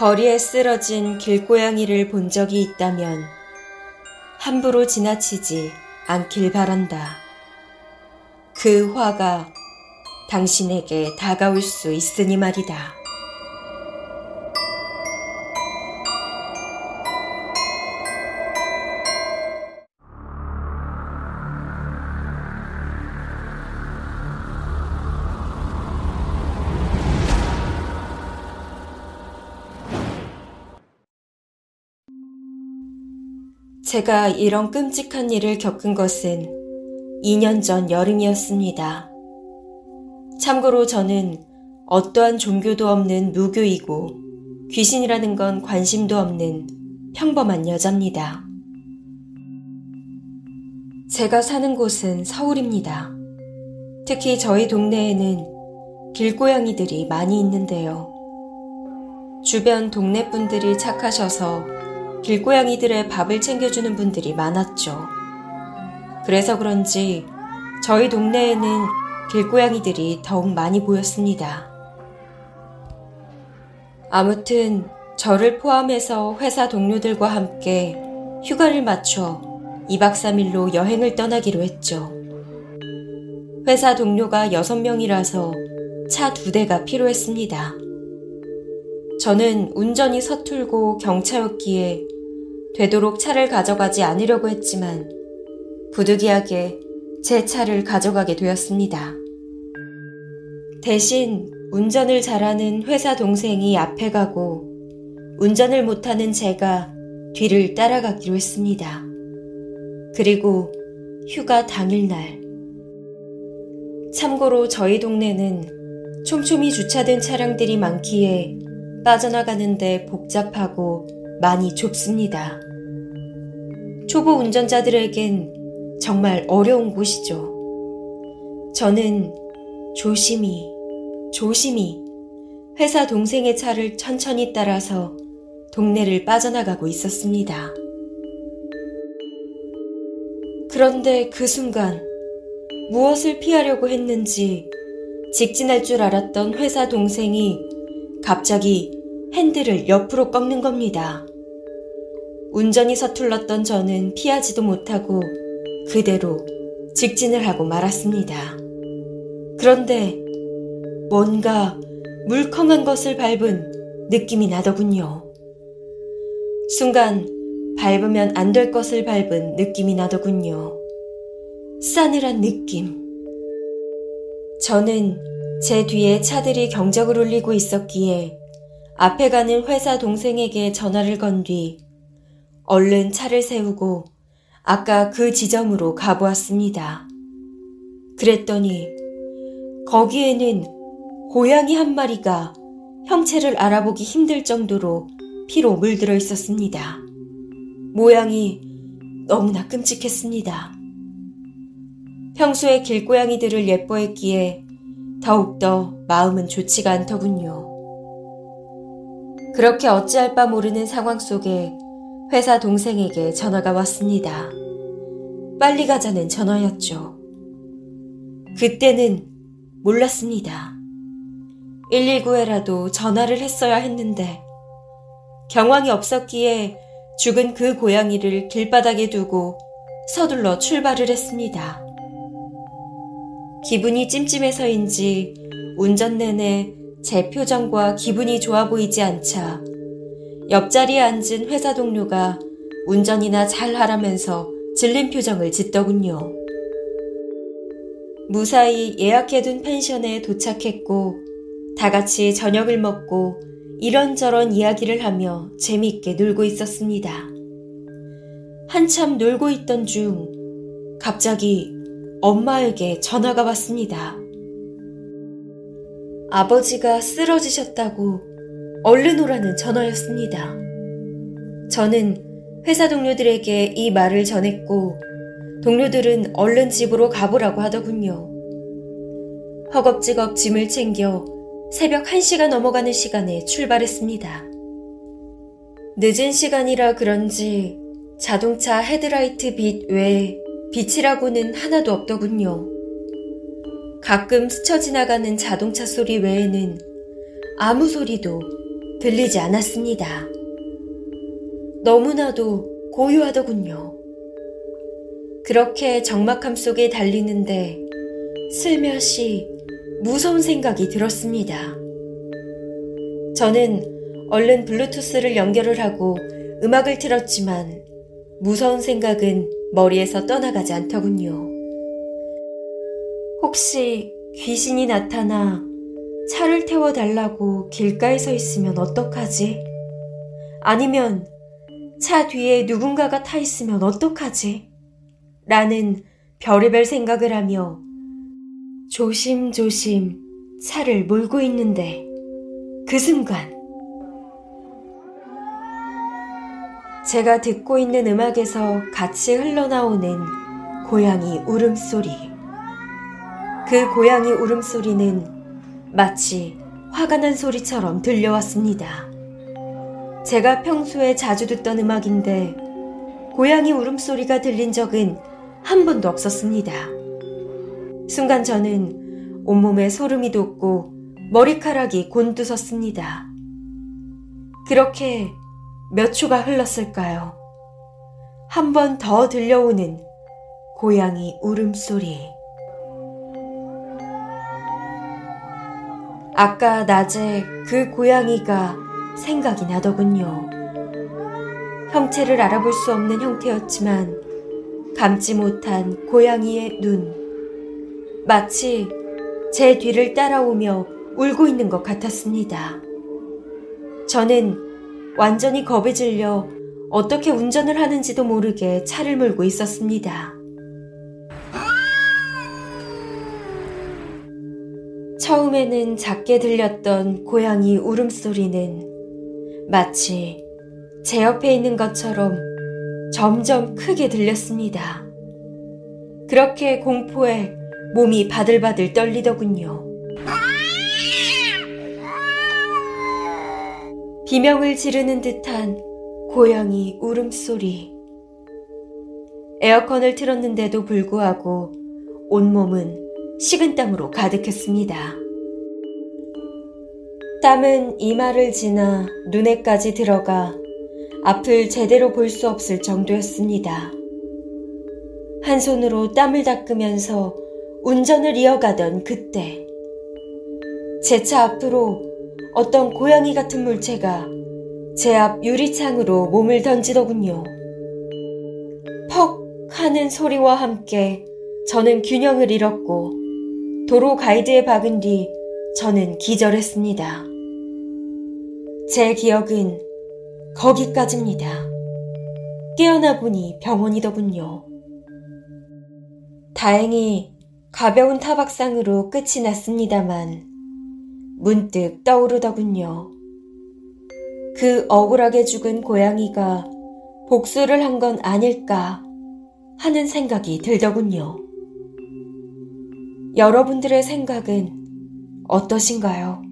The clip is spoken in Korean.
거리에 쓰러진 길고양이를 본 적이 있다면 함부로 지나치지 않길 바란다. 그 화가 당신에게 다가올 수 있으니 말이다. 제가 이런 끔찍한 일을 겪은 것은 2년 전 여름이었습니다. 참고로 저는 어떠한 종교도 없는 무교이고 귀신이라는 건 관심도 없는 평범한 여자입니다. 제가 사는 곳은 서울입니다. 특히 저희 동네에는 길고양이들이 많이 있는데요. 주변 동네 분들이 착하셔서 길고양이들의 밥을 챙겨주는 분들이 많았죠. 그래서 그런지 저희 동네에는 길고양이들이 더욱 많이 보였습니다. 아무튼 저를 포함해서 회사 동료들과 함께 휴가를 맞춰 2박 3일로 여행을 떠나기로 했죠. 회사 동료가 6명이라서 차두 대가 필요했습니다. 저는 운전이 서툴고 경차였기에 되도록 차를 가져가지 않으려고 했지만 부득이하게 제 차를 가져가게 되었습니다. 대신 운전을 잘하는 회사 동생이 앞에 가고 운전을 못하는 제가 뒤를 따라가기로 했습니다. 그리고 휴가 당일날. 참고로 저희 동네는 촘촘히 주차된 차량들이 많기에 빠져나가는데 복잡하고 많이 좁습니다. 초보 운전자들에겐 정말 어려운 곳이죠. 저는 조심히, 조심히 회사 동생의 차를 천천히 따라서 동네를 빠져나가고 있었습니다. 그런데 그 순간 무엇을 피하려고 했는지 직진할 줄 알았던 회사 동생이 갑자기 핸들을 옆으로 꺾는 겁니다. 운전이 서툴렀던 저는 피하지도 못하고 그대로 직진을 하고 말았습니다. 그런데 뭔가 물컹한 것을 밟은 느낌이 나더군요. 순간 밟으면 안 될 것을 밟은 느낌이 나더군요. 싸늘한 느낌. 저는 제 뒤에 차들이 경적을 울리고 있었기에 앞에 가는 회사 동생에게 전화를 건 뒤 얼른 차를 세우고 아까 그 지점으로 가보았습니다. 그랬더니 거기에는 고양이 한 마리가 형체를 알아보기 힘들 정도로 피로 물들어 있었습니다. 모양이 너무나 끔찍했습니다. 평소에 길고양이들을 예뻐했기에 더욱더 마음은 좋지가 않더군요. 그렇게 어찌할 바 모르는 상황 속에 회사 동생에게 전화가 왔습니다. 빨리 가자는 전화였죠. 그때는 몰랐습니다. 119에라도 전화를 했어야 했는데 경황이 없었기에 죽은 그 고양이를 길바닥에 두고 서둘러 출발을 했습니다. 기분이 찜찜해서인지 운전 내내 제 표정과 기분이 좋아 보이지 않자 옆자리에 앉은 회사 동료가 운전이나 잘 하라면서 질린 표정을 짓더군요. 무사히 예약해둔 펜션에 도착했고 다 같이 저녁을 먹고 이런저런 이야기를 하며 재미있게 놀고 있었습니다. 한참 놀고 있던 중 갑자기 엄마에게 전화가 왔습니다. 아버지가 쓰러지셨다고 얼른 오라는 전화였습니다. 저는 회사 동료들에게 이 말을 전했고 동료들은 얼른 집으로 가보라고 하더군요. 허겁지겁 짐을 챙겨 새벽 1시가 넘어가는 시간에 출발했습니다. 늦은 시간이라 그런지 자동차 헤드라이트 빛 외에 빛이라고는 하나도 없더군요. 가끔 스쳐 지나가는 자동차 소리 외에는 아무 소리도 들리지 않았습니다. 너무나도 고요하더군요. 그렇게 적막함 속에 달리는데 슬며시 무서운 생각이 들었습니다. 저는 얼른 블루투스를 연결을 하고 음악을 틀었지만 무서운 생각은 머리에서 떠나가지 않더군요. 혹시 귀신이 나타나 차를 태워달라고 길가에 서 있으면 어떡하지? 아니면 차 뒤에 누군가가 타 있으면 어떡하지? 라는 별의별 생각을 하며 조심조심 차를 몰고 있는데 그 순간 제가 듣고 있는 음악에서 같이 흘러나오는 고양이 울음소리. 그 고양이 울음소리는 마치 화가 난 소리처럼 들려왔습니다. 제가 평소에 자주 듣던 음악인데 고양이 울음소리가 들린 적은 한 번도 없었습니다. 순간 저는 온몸에 소름이 돋고 머리카락이 곤두섰습니다. 그렇게 몇 초가 흘렀을까요? 한 번 더 들려오는 고양이 울음소리. 아까 낮에 그 고양이가 생각이 나더군요. 형체를 알아볼 수 없는 형태였지만 감지 못한 고양이의 눈. 마치 제 뒤를 따라오며 울고 있는 것 같았습니다. 저는 완전히 겁에 질려 어떻게 운전을 하는지도 모르게 차를 몰고 있었습니다. 처음에는 작게 들렸던 고양이 울음소리는 마치 제 옆에 있는 것처럼 점점 크게 들렸습니다. 그렇게 공포에 몸이 바들바들 떨리더군요. 비명을 지르는 듯한 고양이 울음소리. 에어컨을 틀었는데도 불구하고 온몸은 식은 땀으로 가득했습니다. 땀은 이마를 지나 눈에까지 들어가 앞을 제대로 볼 수 없을 정도였습니다. 한 손으로 땀을 닦으면서 운전을 이어가던 그때 제 차 앞으로 어떤 고양이 같은 물체가 제 앞 유리창으로 몸을 던지더군요. 퍽 하는 소리와 함께 저는 균형을 잃었고 도로 가이드에 박은 뒤 저는 기절했습니다. 제 기억은 거기까지입니다. 깨어나 보니 병원이더군요. 다행히 가벼운 타박상으로 끝이 났습니다만 문득 떠오르더군요. 그 억울하게 죽은 고양이가 복수를 한 건 아닐까 하는 생각이 들더군요. 여러분들의 생각은 어떠신가요?